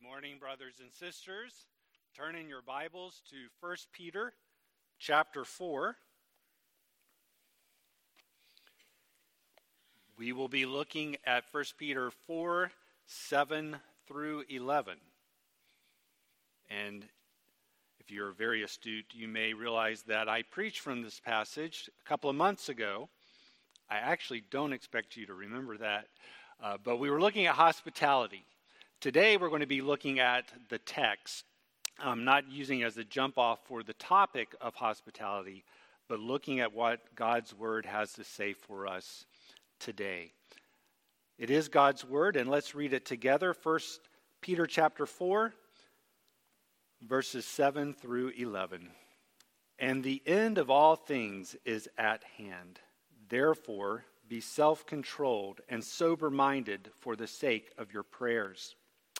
Good morning, brothers and sisters. Turn in your Bibles to 1 Peter chapter 4. We will be looking at 1 Peter 4 7 through 11. And if you're very astute, you may realize that I preached from this passage a couple of months ago. I actually don't expect you to remember that, uh, but we were looking at hospitality. Today, we're going to be looking at the text, um, not using as a jump off for the topic of hospitality, but looking at what God's word has to say for us today. It is God's word, and let's read it together. First Peter chapter 4, verses 7 through 11. And the end of all things is at hand. Therefore, be self controlled and sober minded for the sake of your prayers.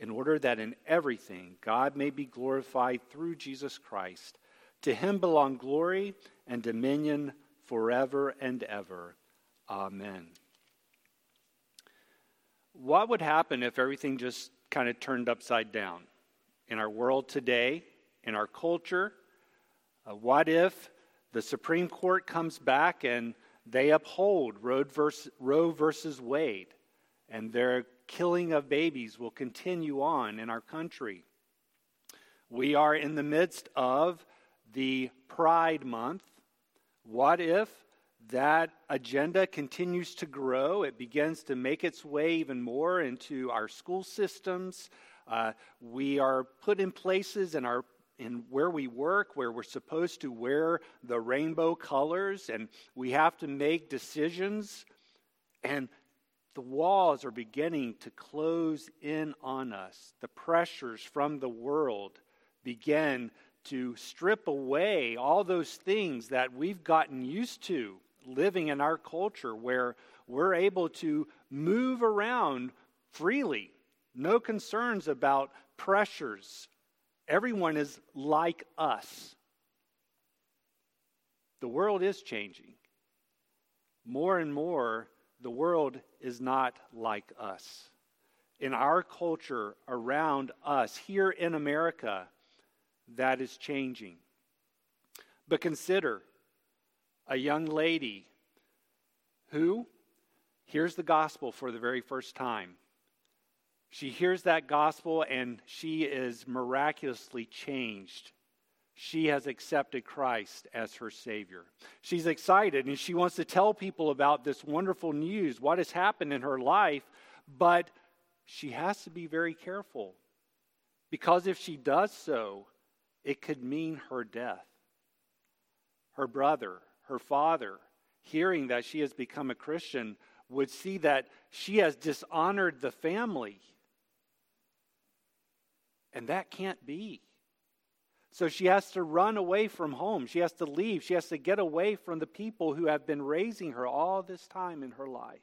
in order that in everything God may be glorified through Jesus Christ. To him belong glory and dominion forever and ever. Amen. What would happen if everything just kind of turned upside down in our world today, in our culture? Uh, what if the Supreme Court comes back and they uphold Roe versus, Roe versus Wade and they're killing of babies will continue on in our country. We are in the midst of the Pride Month. What if that agenda continues to grow? It begins to make its way even more into our school systems. Uh, we are put in places in our in where we work where we're supposed to wear the rainbow colors and we have to make decisions and the walls are beginning to close in on us. The pressures from the world begin to strip away all those things that we've gotten used to living in our culture where we're able to move around freely, no concerns about pressures. Everyone is like us. The world is changing. More and more, the world is not like us. In our culture around us, here in America, that is changing. But consider a young lady who hears the gospel for the very first time. She hears that gospel and she is miraculously changed she has accepted Christ as her Savior. She's excited and she wants to tell people about this wonderful news, what has happened in her life, but she has to be very careful because if she does so, it could mean her death. Her brother, her father, hearing that she has become a Christian, would see that she has dishonored the family. And that can't be. So she has to run away from home. She has to leave. She has to get away from the people who have been raising her all this time in her life.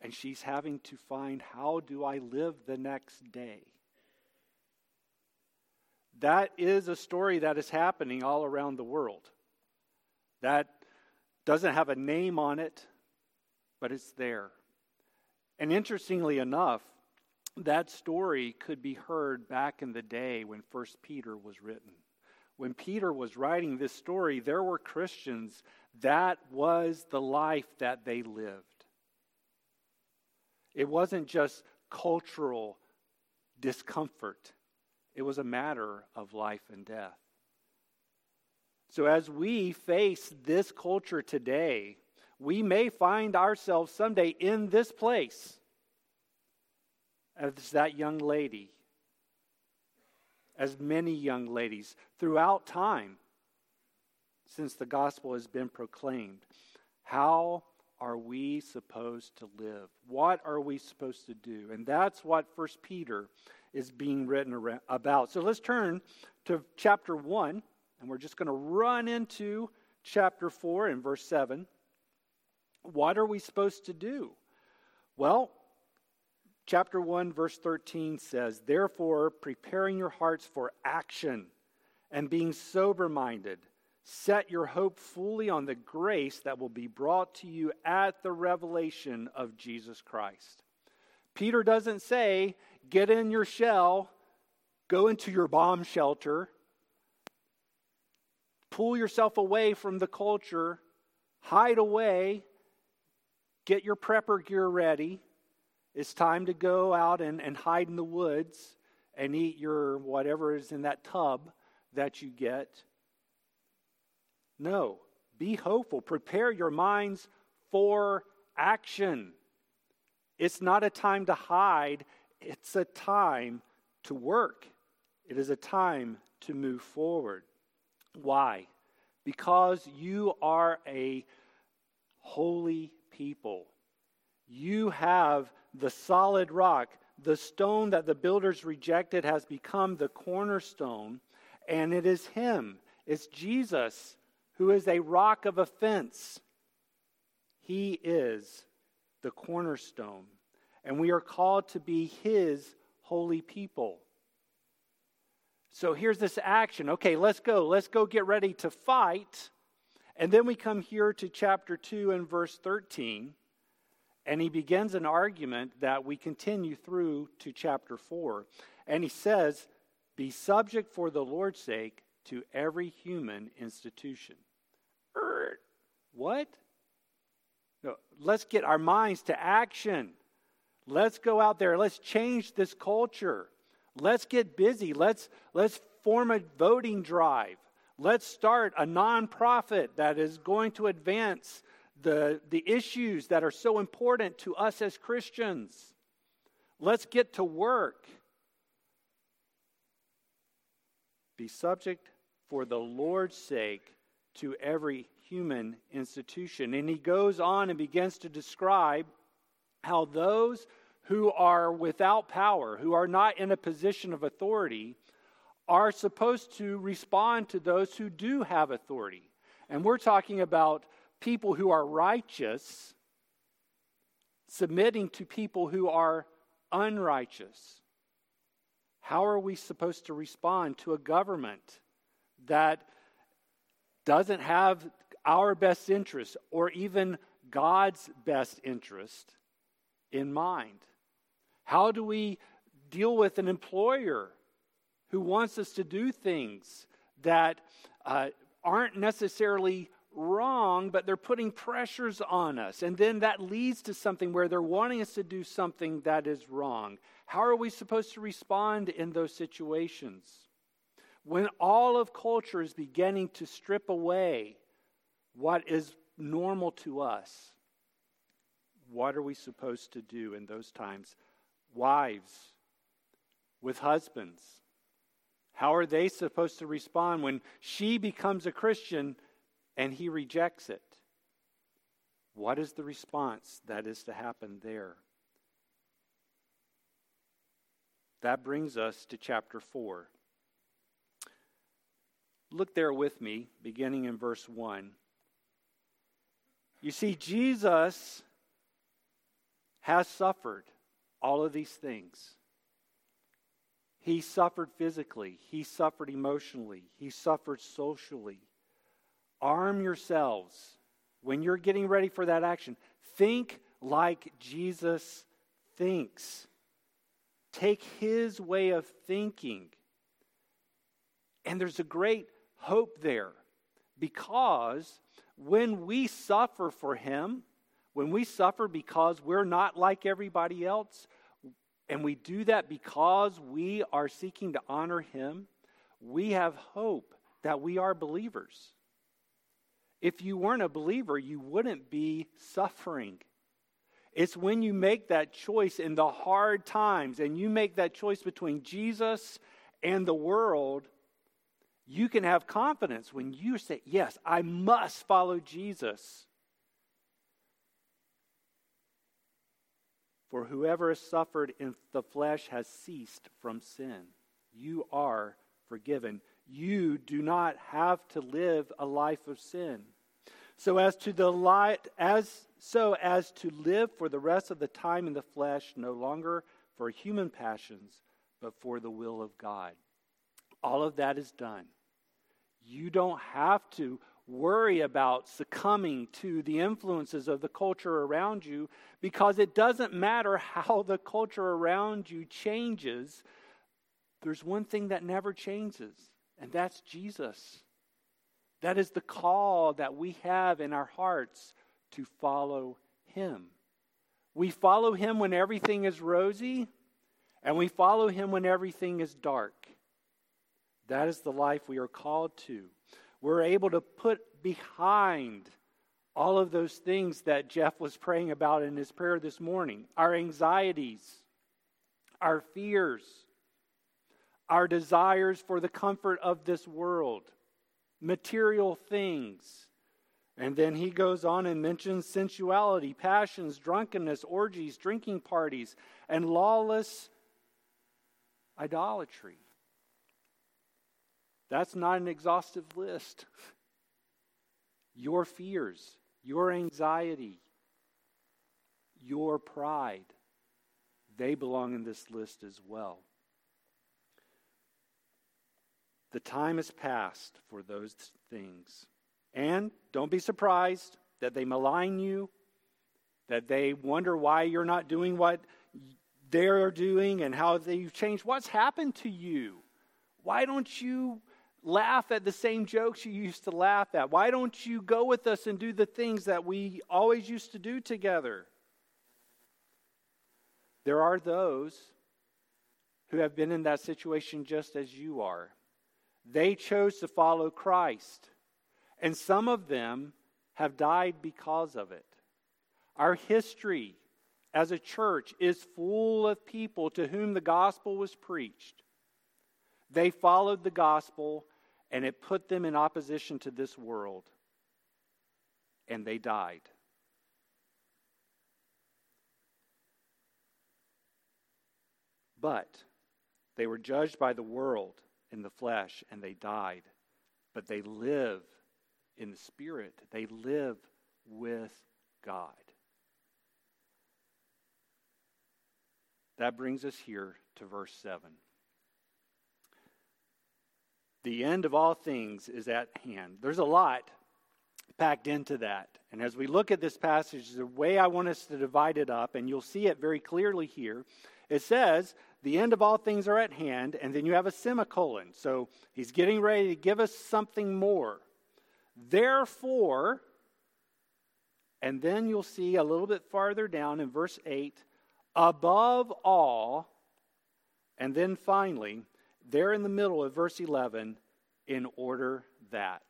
And she's having to find how do I live the next day? That is a story that is happening all around the world. That doesn't have a name on it, but it's there. And interestingly enough, that story could be heard back in the day when First Peter was written. When Peter was writing this story, there were Christians. That was the life that they lived. It wasn't just cultural discomfort, it was a matter of life and death. So, as we face this culture today, we may find ourselves someday in this place as that young lady, as many young ladies throughout time since the gospel has been proclaimed. How are we supposed to live? What are we supposed to do? And that's what First Peter is being written about. So let's turn to chapter 1, and we're just going to run into chapter 4 and verse 7. What are we supposed to do? Well, chapter 1, verse 13 says, Therefore, preparing your hearts for action and being sober minded, set your hope fully on the grace that will be brought to you at the revelation of Jesus Christ. Peter doesn't say, Get in your shell, go into your bomb shelter, pull yourself away from the culture, hide away, get your prepper gear ready. It's time to go out and, and hide in the woods and eat your whatever is in that tub that you get. No, be hopeful. Prepare your minds for action. It's not a time to hide, it's a time to work. It is a time to move forward. Why? Because you are a holy people. You have the solid rock. The stone that the builders rejected has become the cornerstone, and it is Him, it's Jesus, who is a rock of offense. He is the cornerstone, and we are called to be His holy people. So here's this action. Okay, let's go. Let's go get ready to fight. And then we come here to chapter 2 and verse 13. And he begins an argument that we continue through to chapter 4. And he says, Be subject for the Lord's sake to every human institution. Er, what? No, let's get our minds to action. Let's go out there. Let's change this culture. Let's get busy. Let's, let's form a voting drive. Let's start a nonprofit that is going to advance the, the issues that are so important to us as Christians. Let's get to work. Be subject for the Lord's sake to every human institution. And he goes on and begins to describe how those who are without power, who are not in a position of authority, are supposed to respond to those who do have authority. And we're talking about people who are righteous submitting to people who are unrighteous. How are we supposed to respond to a government that doesn't have our best interest or even God's best interest in mind? How do we deal with an employer who wants us to do things that uh, aren't necessarily wrong, but they're putting pressures on us. And then that leads to something where they're wanting us to do something that is wrong. How are we supposed to respond in those situations? When all of culture is beginning to strip away what is normal to us, what are we supposed to do in those times? Wives with husbands. How are they supposed to respond when she becomes a Christian and he rejects it? What is the response that is to happen there? That brings us to chapter 4. Look there with me, beginning in verse 1. You see, Jesus has suffered all of these things. He suffered physically, he suffered emotionally, he suffered socially. Arm yourselves when you're getting ready for that action. Think like Jesus thinks. Take his way of thinking. And there's a great hope there because when we suffer for him, when we suffer because we're not like everybody else, and we do that because we are seeking to honor Him, we have hope that we are believers. If you weren't a believer, you wouldn't be suffering. It's when you make that choice in the hard times and you make that choice between Jesus and the world, you can have confidence when you say, Yes, I must follow Jesus. For whoever has suffered in the flesh has ceased from sin. You are forgiven. You do not have to live a life of sin. So as to the light, as so as to live for the rest of the time in the flesh, no longer for human passions, but for the will of God. All of that is done. You don't have to worry about succumbing to the influences of the culture around you because it doesn't matter how the culture around you changes. There's one thing that never changes, and that's Jesus. That is the call that we have in our hearts to follow Him. We follow Him when everything is rosy, and we follow Him when everything is dark. That is the life we are called to we're able to put behind all of those things that Jeff was praying about in his prayer this morning our anxieties, our fears, our desires for the comfort of this world, material things. And then he goes on and mentions sensuality, passions, drunkenness, orgies, drinking parties, and lawless idolatry. That's not an exhaustive list. Your fears, your anxiety, your pride, they belong in this list as well. The time has passed for those things. And don't be surprised that they malign you, that they wonder why you're not doing what they're doing and how they've changed. What's happened to you? Why don't you laugh at the same jokes you used to laugh at? Why don't you go with us and do the things that we always used to do together? There are those who have been in that situation just as you are. They chose to follow Christ, and some of them have died because of it. Our history as a church is full of people to whom the gospel was preached. They followed the gospel and it put them in opposition to this world, and they died. But they were judged by the world in the flesh, and they died. But they live in the Spirit, they live with God. That brings us here to verse 7. The end of all things is at hand. There's a lot packed into that. And as we look at this passage, the way I want us to divide it up, and you'll see it very clearly here, it says, The end of all things are at hand, and then you have a semicolon. So he's getting ready to give us something more. Therefore, and then you'll see a little bit farther down in verse 8, above all, and then finally, there in the middle of verse 11, in order that.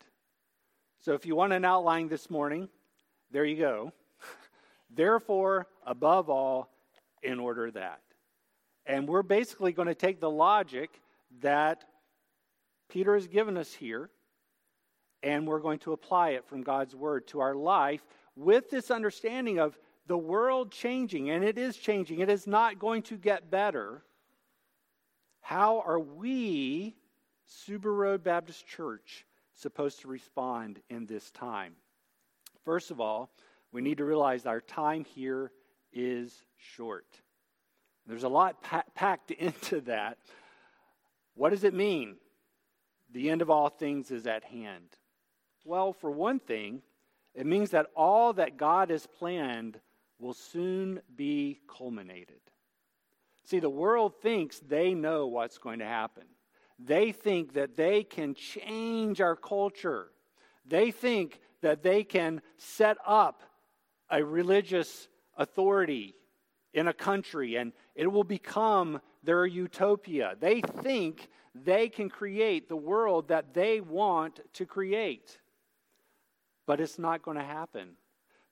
So if you want an outline this morning, there you go. Therefore, above all, in order that. And we're basically going to take the logic that Peter has given us here, and we're going to apply it from God's word to our life with this understanding of the world changing, and it is changing. It is not going to get better. How are we, Suber Road Baptist Church, supposed to respond in this time? First of all, we need to realize our time here is short. There's a lot pa- packed into that. What does it mean? The end of all things is at hand. Well, for one thing, it means that all that God has planned will soon be culminated. See, the world thinks they know what's going to happen. They think that they can change our culture. They think that they can set up a religious authority in a country and it will become their utopia. They think they can create the world that they want to create. But it's not going to happen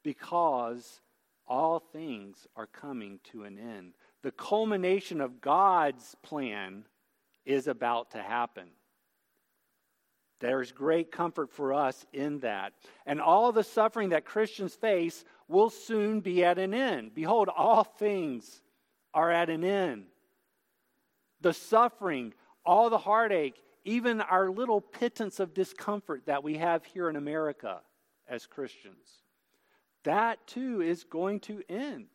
because all things are coming to an end the culmination of God's plan is about to happen. There's great comfort for us in that. And all the suffering that Christians face will soon be at an end. Behold, all things are at an end. The suffering, all the heartache, even our little pittance of discomfort that we have here in America as Christians, that too is going to end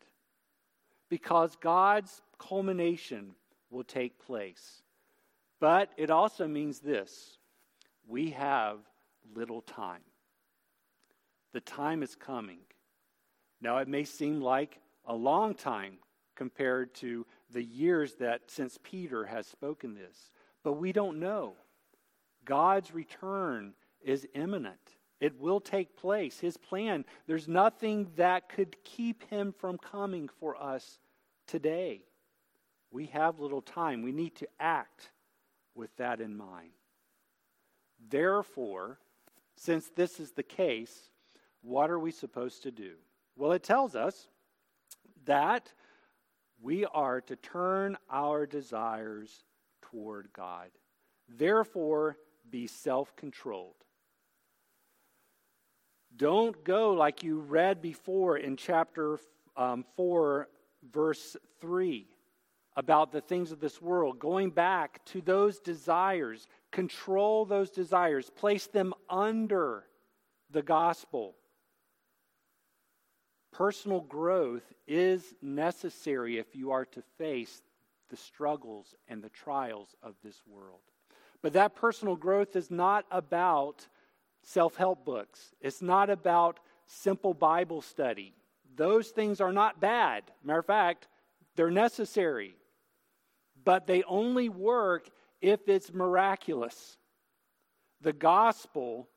because God's culmination will take place. But it also means this we have little time. The time is coming. Now, it may seem like a long time compared to the years that since Peter has spoken this, but we don't know. God's return is imminent. It will take place. His plan, there's nothing that could keep him from coming for us today. We have little time. We need to act with that in mind. Therefore, since this is the case, what are we supposed to do? Well, it tells us that we are to turn our desires toward God. Therefore, be self controlled. Don't go like you read before in chapter um, 4, verse 3 about the things of this world, going back to those desires, control those desires, place them under the gospel. Personal growth is necessary if you are to face the struggles and the trials of this world. But that personal growth is not about self help books, it's not about simple Bible study. Those things are not bad. Matter of fact, they're necessary. But they only work if it's miraculous. The gospel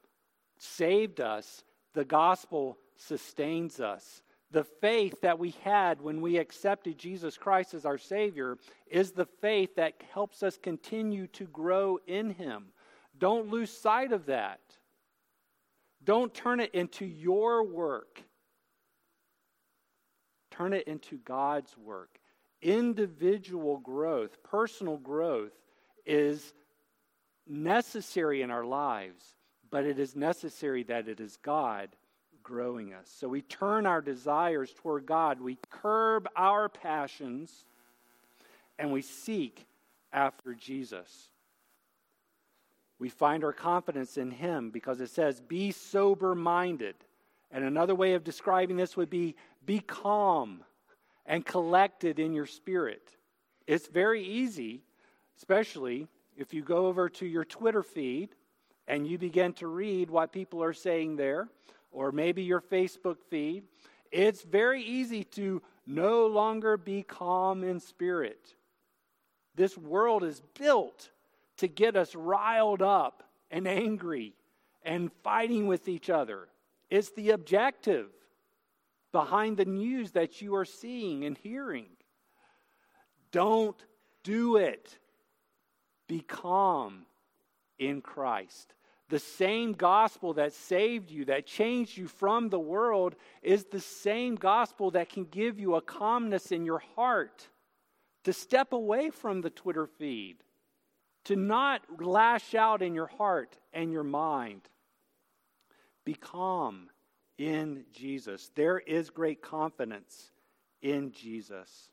saved us, the gospel sustains us. The faith that we had when we accepted Jesus Christ as our Savior is the faith that helps us continue to grow in Him. Don't lose sight of that. Don't turn it into your work, turn it into God's work. Individual growth, personal growth, is necessary in our lives, but it is necessary that it is God growing us. So we turn our desires toward God, we curb our passions, and we seek after Jesus. We find our confidence in Him because it says, Be sober minded. And another way of describing this would be, Be calm and collected in your spirit. It's very easy, especially if you go over to your Twitter feed and you begin to read what people are saying there or maybe your Facebook feed, it's very easy to no longer be calm in spirit. This world is built to get us riled up and angry and fighting with each other. It's the objective behind the news that you are seeing and hearing. Don't do it. Be calm in Christ. The same gospel that saved you, that changed you from the world, is the same gospel that can give you a calmness in your heart to step away from the Twitter feed, to not lash out in your heart and your mind. Be calm in Jesus. There is great confidence in Jesus.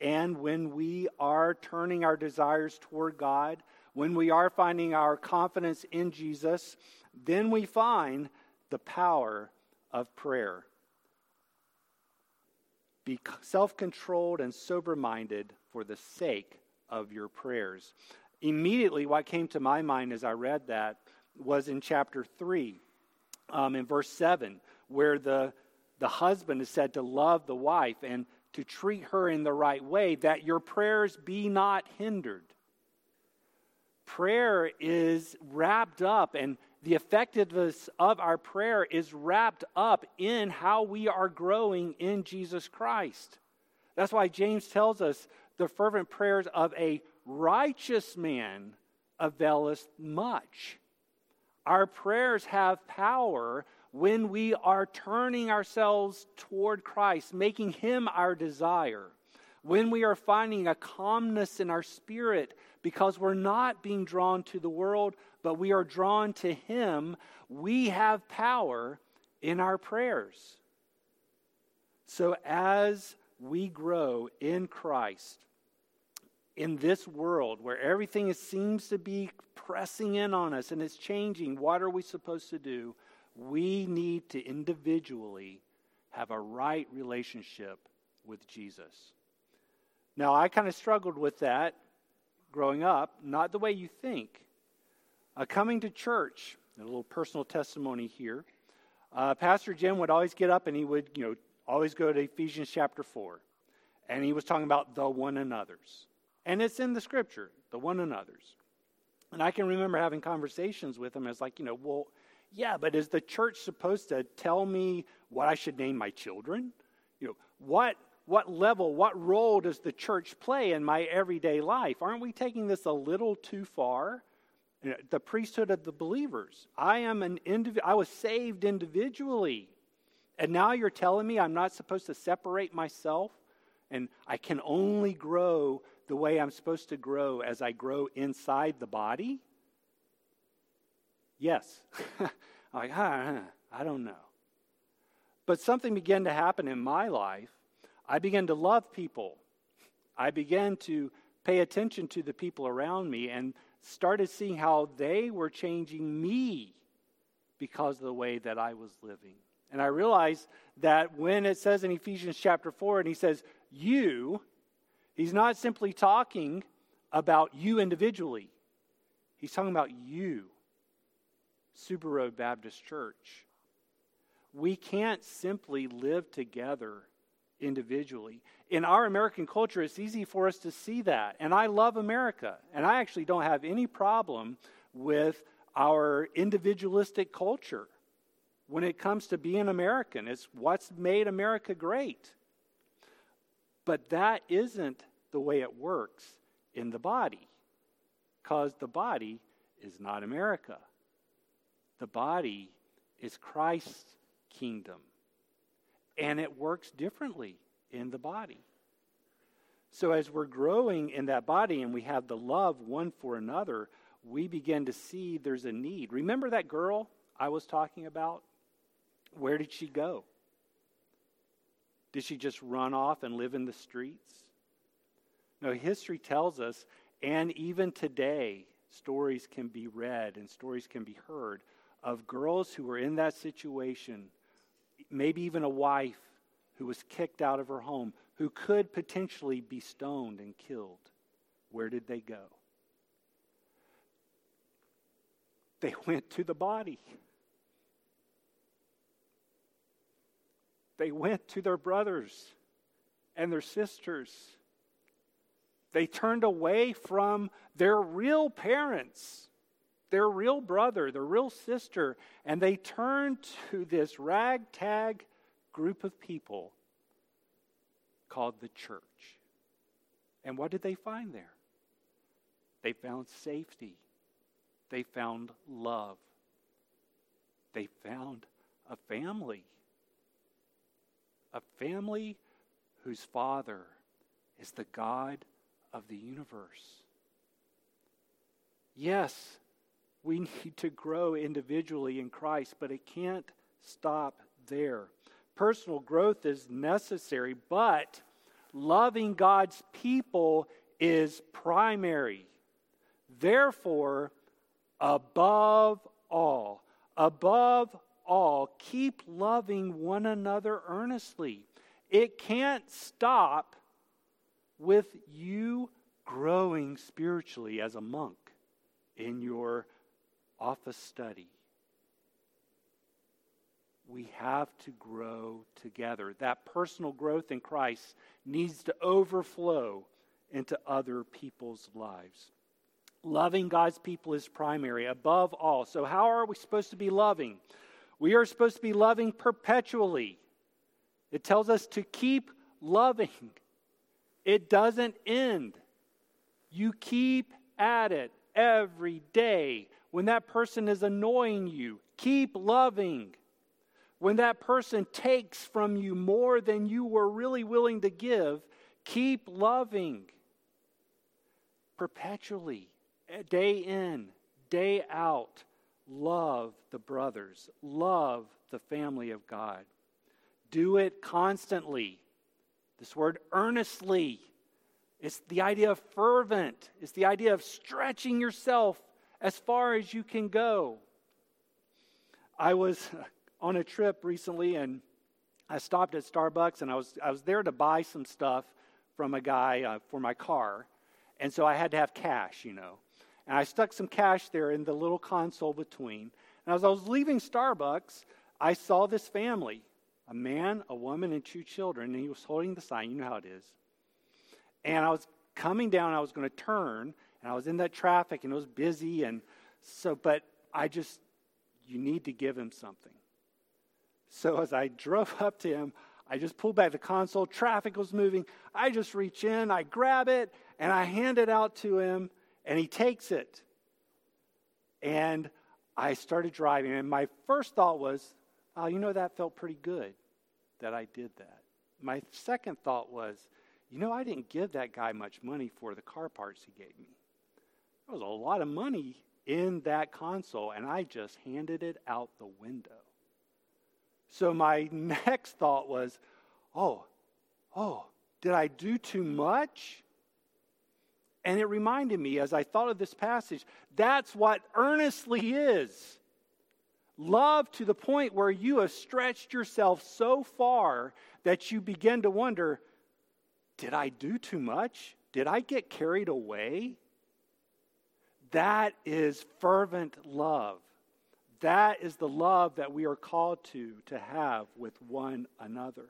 And when we are turning our desires toward God, when we are finding our confidence in Jesus, then we find the power of prayer. Be self controlled and sober minded for the sake of your prayers. Immediately, what came to my mind as I read that was in chapter 3, um, in verse 7, where the, the husband is said to love the wife and to treat her in the right way, that your prayers be not hindered prayer is wrapped up and the effectiveness of our prayer is wrapped up in how we are growing in Jesus Christ. That's why James tells us the fervent prayers of a righteous man availeth much. Our prayers have power when we are turning ourselves toward Christ, making Him our desire. When we are finding a calmness in our spirit because we're not being drawn to the world, but we are drawn to Him, we have power in our prayers. So as we grow in Christ, in this world where everything seems to be pressing in on us and it's changing, what are we supposed to do? We need to individually have a right relationship with Jesus. Now, I kind of struggled with that growing up, not the way you think. Uh, coming to church, a little personal testimony here. Uh, Pastor Jim would always get up and he would, you know, always go to Ephesians chapter 4. And he was talking about the one another's. And it's in the scripture, the one another's. And I can remember having conversations with him as like, you know, well, yeah, but is the church supposed to tell me what I should name my children? You know, what what level, what role does the church play in my everyday life? Aren't we taking this a little too far? The priesthood of the believers. I am an indiv- I was saved individually. And now you're telling me I'm not supposed to separate myself and I can only grow the way I'm supposed to grow as I grow inside the body? Yes. Like, ah, I don't know. But something began to happen in my life. I began to love people. I began to pay attention to the people around me and started seeing how they were changing me because of the way that I was living. And I realized that when it says in Ephesians chapter 4, and he says, You, he's not simply talking about you individually, he's talking about you, Suber Road Baptist Church. We can't simply live together individually. In our American culture, it's easy for us to see that. And I love America. And I actually don't have any problem with our individualistic culture when it comes to being American. It's what's made America great. But that isn't the way it works in the body, because the body is not America. The body is Christ's kingdom, and it works differently in the body. So, as we're growing in that body and we have the love one for another, we begin to see there's a need. Remember that girl I was talking about? Where did she go? Did she just run off and live in the streets? No, history tells us, and even today, stories can be read and stories can be heard of girls who were in that situation, maybe even a wife who was kicked out of her home, who could potentially be stoned and killed. Where did they go? They went to the body. They went to their brothers and their sisters. They turned away from their real parents, their real brother, their real sister, and they turned to this ragtag group of people called the church. And what did they find there? They found safety. They found love. They found a family a family whose father is the God of the universe. Yes, we need to grow individually in Christ, but it can't stop there. Personal growth is necessary, but loving God's people is primary. Therefore, above all, above all, keep loving one another earnestly. It can't stop with you growing spiritually as a monk in your office study. We have to grow together. That personal growth in Christ needs to overflow into other people's lives. Loving God's people is primary, above all. So, how are we supposed to be loving? We are supposed to be loving perpetually. It tells us to keep loving, it doesn't end. You keep at it every day. When that person is annoying you, keep loving. When that person takes from you more than you were really willing to give, keep loving perpetually, day in, day out love the brothers, love the family of God. Do it constantly. This word earnestly. It's the idea of fervent. It's the idea of stretching yourself as far as you can go. I was on a trip recently and I stopped at Starbucks and I was, I was there to buy some stuff from a guy uh, for my car. And so I had to have cash, you know. And I stuck some cash there in the little console between. And as I was leaving Starbucks, I saw this family a man, a woman, and two children. And he was holding the sign. You know how it is. And I was coming down, I was going to turn, and I was in that traffic, and it was busy. And so, but I just, you need to give him something. So as I drove up to him, I just pulled back the console. Traffic was moving. I just reach in, I grab it, and I hand it out to him, and he takes it. And I started driving, and my first thought was, oh, you know, that felt pretty good that I did that. My second thought was, you know, I didn't give that guy much money for the car parts he gave me. There was a lot of money in that console, and I just handed it out the window. So my next thought was, oh, oh, did I do too much? And it reminded me as I thought of this passage, that's what earnestly is. Love to the point where you have stretched yourself so far that you begin to wonder did I do too much? Did I get carried away? That is fervent love. That is the love that we are called to to have with one another.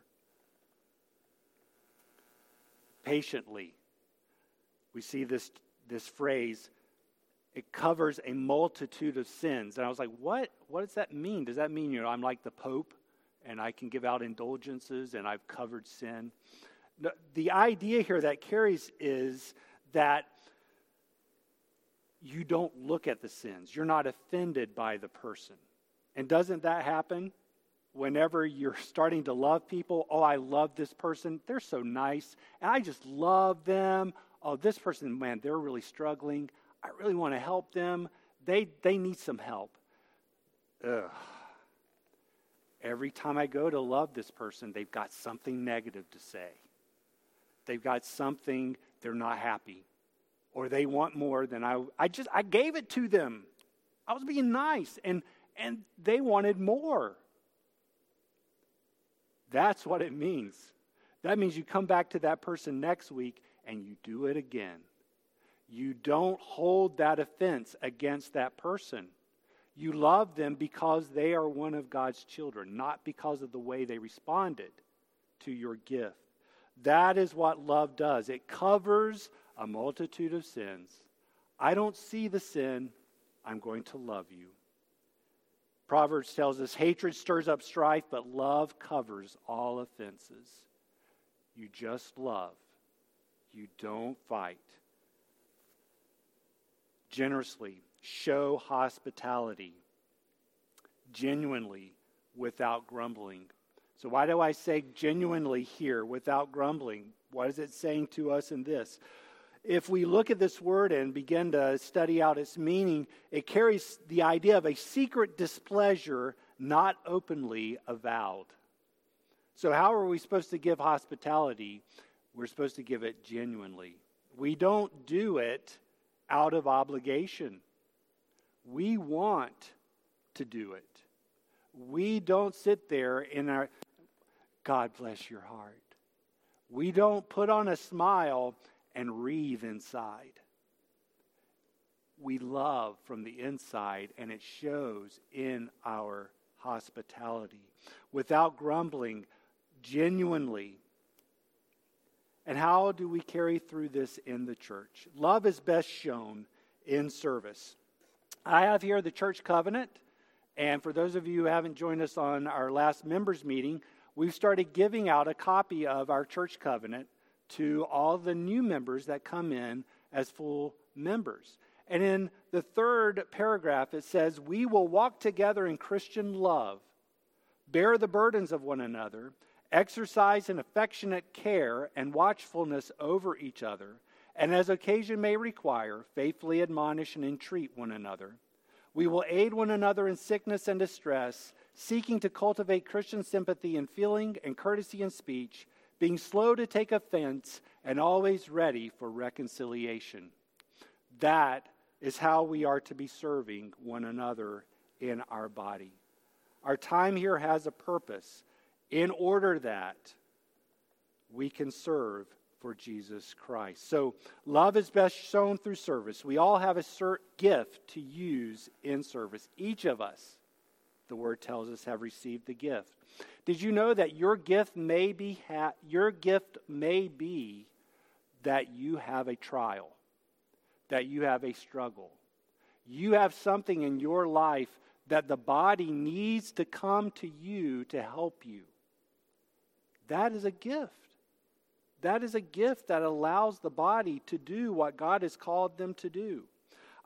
Patiently, we see this, this phrase, it covers a multitude of sins. And I was like, what, what does that mean? Does that mean, you know, I'm like the Pope and I can give out indulgences and I've covered sin? The, the idea here that carries is that you don't look at the sins. You're not offended by the person. And doesn't that happen whenever you're starting to love people? Oh, I love this person. They're so nice. And I just love them oh, this person, man, they're really struggling. I really want to help them. They, they need some help. Ugh. Every time I go to love this person, they've got something negative to say. They've got something they're not happy. Or they want more than I I just I gave it to them. I was being nice and and they wanted more. That's what it means. That means you come back to that person next week and you do it again. You don't hold that offense against that person. You love them because they are one of God's children, not because of the way they responded to your gift. That is what love does. It covers a multitude of sins. I don't see the sin, I'm going to love you. Proverbs tells us hatred stirs up strife, but love covers all offenses. You just love you don't fight. Generously show hospitality, genuinely without grumbling. So, why do I say genuinely here without grumbling? What is it saying to us in this? If we look at this word and begin to study out its meaning, it carries the idea of a secret displeasure not openly avowed. So, how are we supposed to give hospitality? We're supposed to give it genuinely. We don't do it out of obligation. We want to do it. We don't sit there in our, God bless your heart. We don't put on a smile and wreathe inside. We love from the inside, and it shows in our hospitality. Without grumbling, genuinely, and how do we carry through this in the church? Love is best shown in service. I have here the church covenant. And for those of you who haven't joined us on our last members meeting, we've started giving out a copy of our church covenant to all the new members that come in as full members. And in the third paragraph, it says, We will walk together in Christian love, bear the burdens of one another, exercise an affectionate care and watchfulness over each other, and as occasion may require, faithfully admonish and entreat one another. We will aid one another in sickness and distress, seeking to cultivate Christian sympathy in feeling and courtesy in speech, being slow to take offense, and always ready for reconciliation. That is how we are to be serving one another in our body. Our time here has a purpose in order that we can serve for Jesus Christ. So, love is best shown through service. We all have a cert- gift to use in service. Each of us, the word tells us, have received the gift. Did you know that your gift may be ha- your gift may be that you have a trial, that you have a struggle. You have something in your life that the body needs to come to you to help you. That is a gift. That is a gift that allows the body to do what God has called them to do.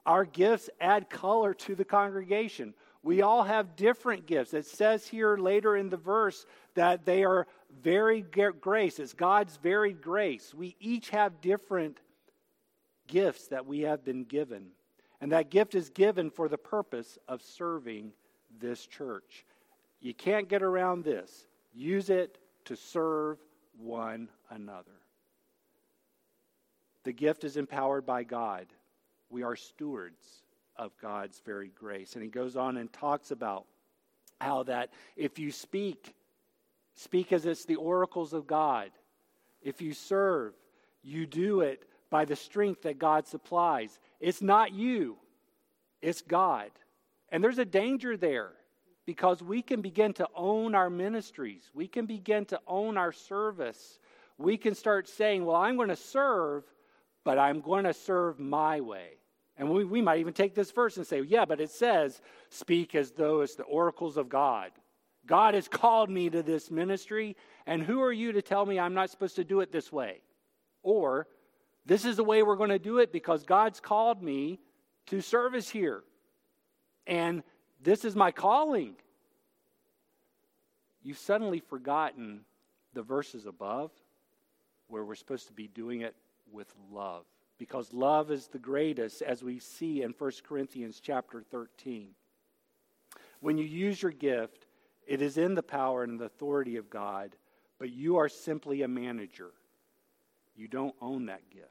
Our gifts add color to the congregation. We all have different gifts. It says here later in the verse that they are varied grace. It's God's varied grace. We each have different gifts that we have been given. And that gift is given for the purpose of serving this church. You can't get around this. Use it to serve one another. The gift is empowered by God. We are stewards of God's very grace. And he goes on and talks about how that if you speak, speak as it's the oracles of God. If you serve, you do it by the strength that God supplies. It's not you, it's God. And there's a danger there because we can begin to own our ministries. We can begin to own our service. We can start saying, Well, I'm going to serve, but I'm going to serve my way. And we, we might even take this verse and say, Yeah, but it says, Speak as though it's the oracles of God. God has called me to this ministry, and who are you to tell me I'm not supposed to do it this way? Or, this is the way we're going to do it because God's called me to service here. And this is my calling. You've suddenly forgotten the verses above where we're supposed to be doing it with love because love is the greatest as we see in 1 Corinthians chapter 13. When you use your gift, it is in the power and the authority of God, but you are simply a manager. You don't own that gift.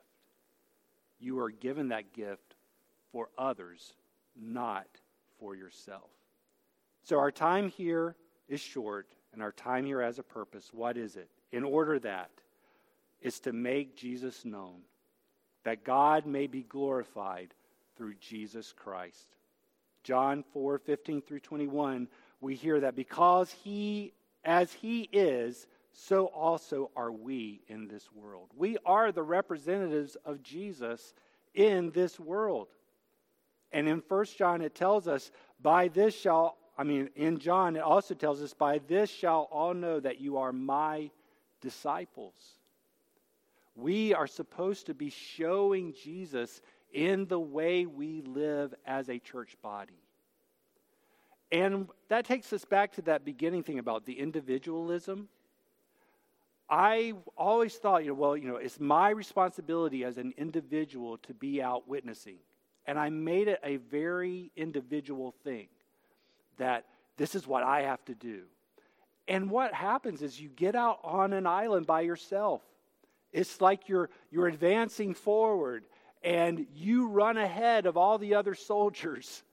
You are given that gift for others, not for yourself. So our time here is short, and our time here has a purpose. What is it? In order that is to make Jesus known, that God may be glorified through Jesus Christ. John 4 15 through 21, we hear that because he, as he is, so also are we in this world. We are the representatives of Jesus in this world. And in First John, it tells us, by this shall, I mean, in John, it also tells us, by this shall all know that you are my disciples. We are supposed to be showing Jesus in the way we live as a church body. And that takes us back to that beginning thing about the individualism. I always thought, you know, well, you know, it's my responsibility as an individual to be out witnessing. And I made it a very individual thing that this is what I have to do. And what happens is you get out on an island by yourself. It's like you're, you're advancing forward and you run ahead of all the other soldiers.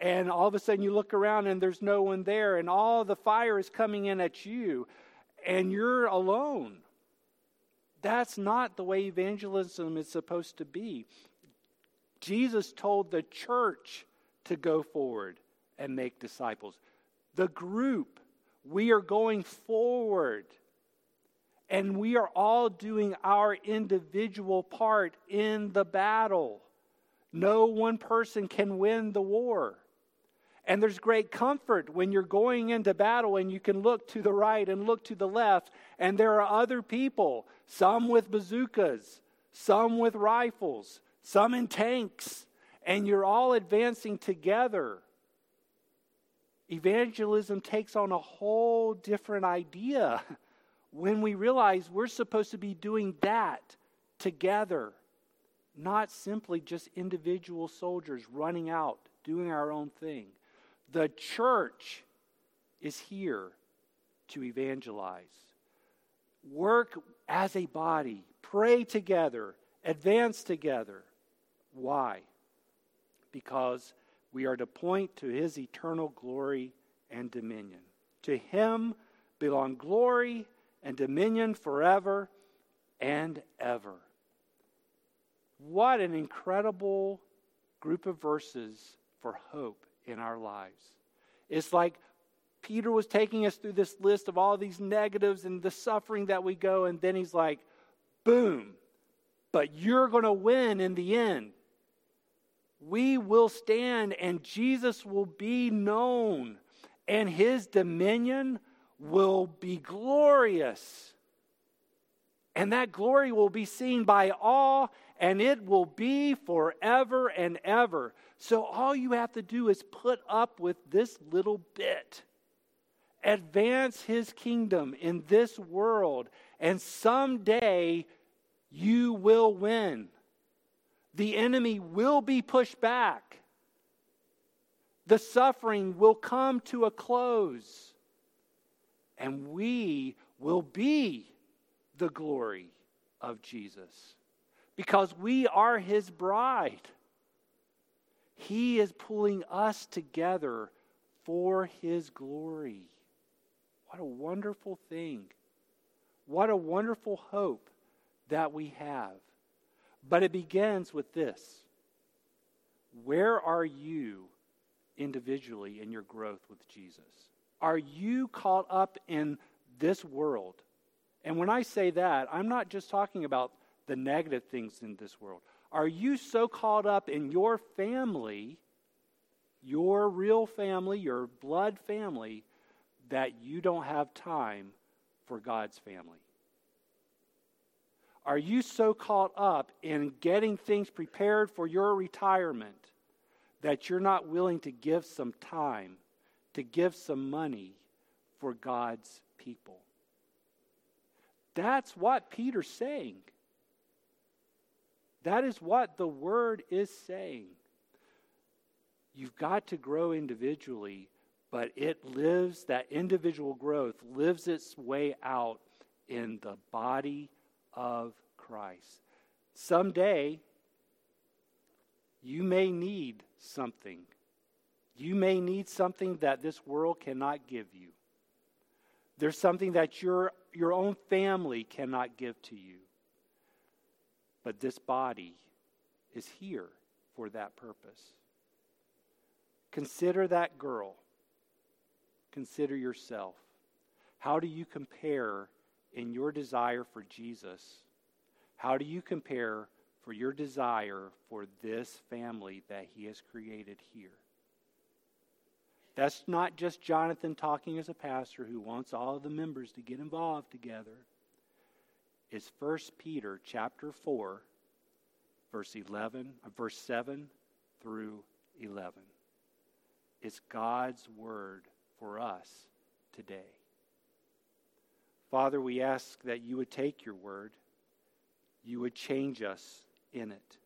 And all of a sudden you look around and there's no one there, and all the fire is coming in at you, and you're alone. That's not the way evangelism is supposed to be. Jesus told the church to go forward and make disciples. The group, we are going forward. And we are all doing our individual part in the battle. No one person can win the war. And there's great comfort when you're going into battle and you can look to the right and look to the left, and there are other people, some with bazookas, some with rifles, some in tanks, and you're all advancing together. Evangelism takes on a whole different idea when we realize we're supposed to be doing that together, not simply just individual soldiers running out, doing our own thing. The church is here to evangelize. Work as a body, pray together, advance together. Why? Because we are to point to his eternal glory and dominion. To him belong glory and dominion forever and ever. What an incredible group of verses for hope in our lives. It's like Peter was taking us through this list of all these negatives and the suffering that we go, and then he's like, boom, but you're going to win in the end. We will stand, and Jesus will be known, and his dominion will be glorious. And that glory will be seen by all, and it will be forever and ever. So all you have to do is put up with this little bit. Advance his kingdom in this world, and someday you will win. The enemy will be pushed back. The suffering will come to a close, and we will be the glory of Jesus because we are his bride. He is pulling us together for his glory. What a wonderful thing. What a wonderful hope that we have. But it begins with this Where are you individually in your growth with Jesus? Are you caught up in this world? And when I say that, I'm not just talking about the negative things in this world. Are you so caught up in your family, your real family, your blood family, that you don't have time for God's family? Are you so caught up in getting things prepared for your retirement that you're not willing to give some time, to give some money for God's people? That's what Peter's saying. That is what the word is saying. You've got to grow individually, but it lives, that individual growth lives its way out in the body of Christ. Someday, you may need something. You may need something that this world cannot give you. There's something that your, your own family cannot give to you. But this body is here for that purpose. Consider that girl. Consider yourself. How do you compare in your desire for Jesus? How do you compare for your desire for this family that He has created here? That's not just Jonathan talking as a pastor who wants all of the members to get involved together It's 1 Peter chapter 4 verse 11 uh, verse 7 through 11. It's God's word for us today. Father, we ask that you would take your word, you would change us in it.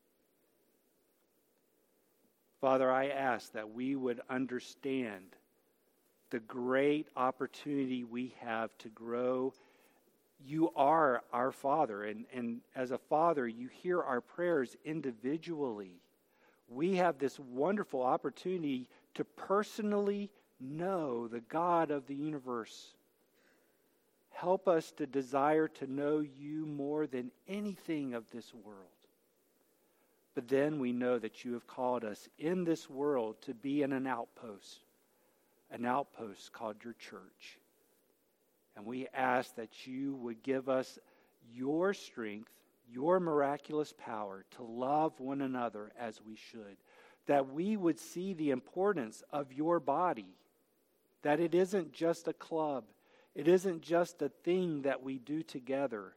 Father, I ask that we would understand the great opportunity we have to grow you are our Father. And, and as a Father, you hear our prayers individually. We have this wonderful opportunity to personally know the God of the universe. Help us to desire to know you more than anything of this world. But then we know that you have called us in this world to be in an outpost, an outpost called your church. And we ask that you would give us your strength, your miraculous power to love one another as we should. That we would see the importance of your body. That it isn't just a club, it isn't just a thing that we do together.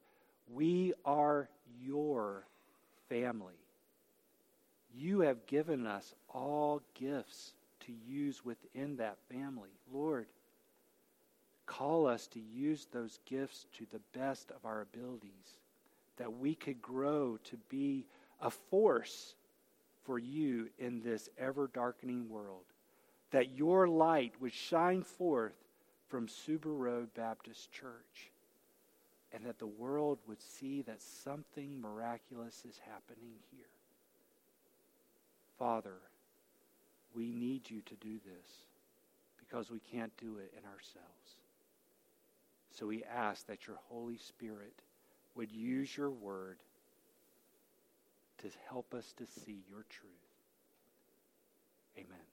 We are your family. You have given us all gifts to use within that family. Lord, call us to use those gifts to the best of our abilities, that we could grow to be a force for you in this ever darkening world, that your light would shine forth from Suber Road Baptist Church and that the world would see that something miraculous is happening here. Father, we need you to do this because we can't do it in ourselves. So we ask that your Holy Spirit would use your word to help us to see your truth. Amen.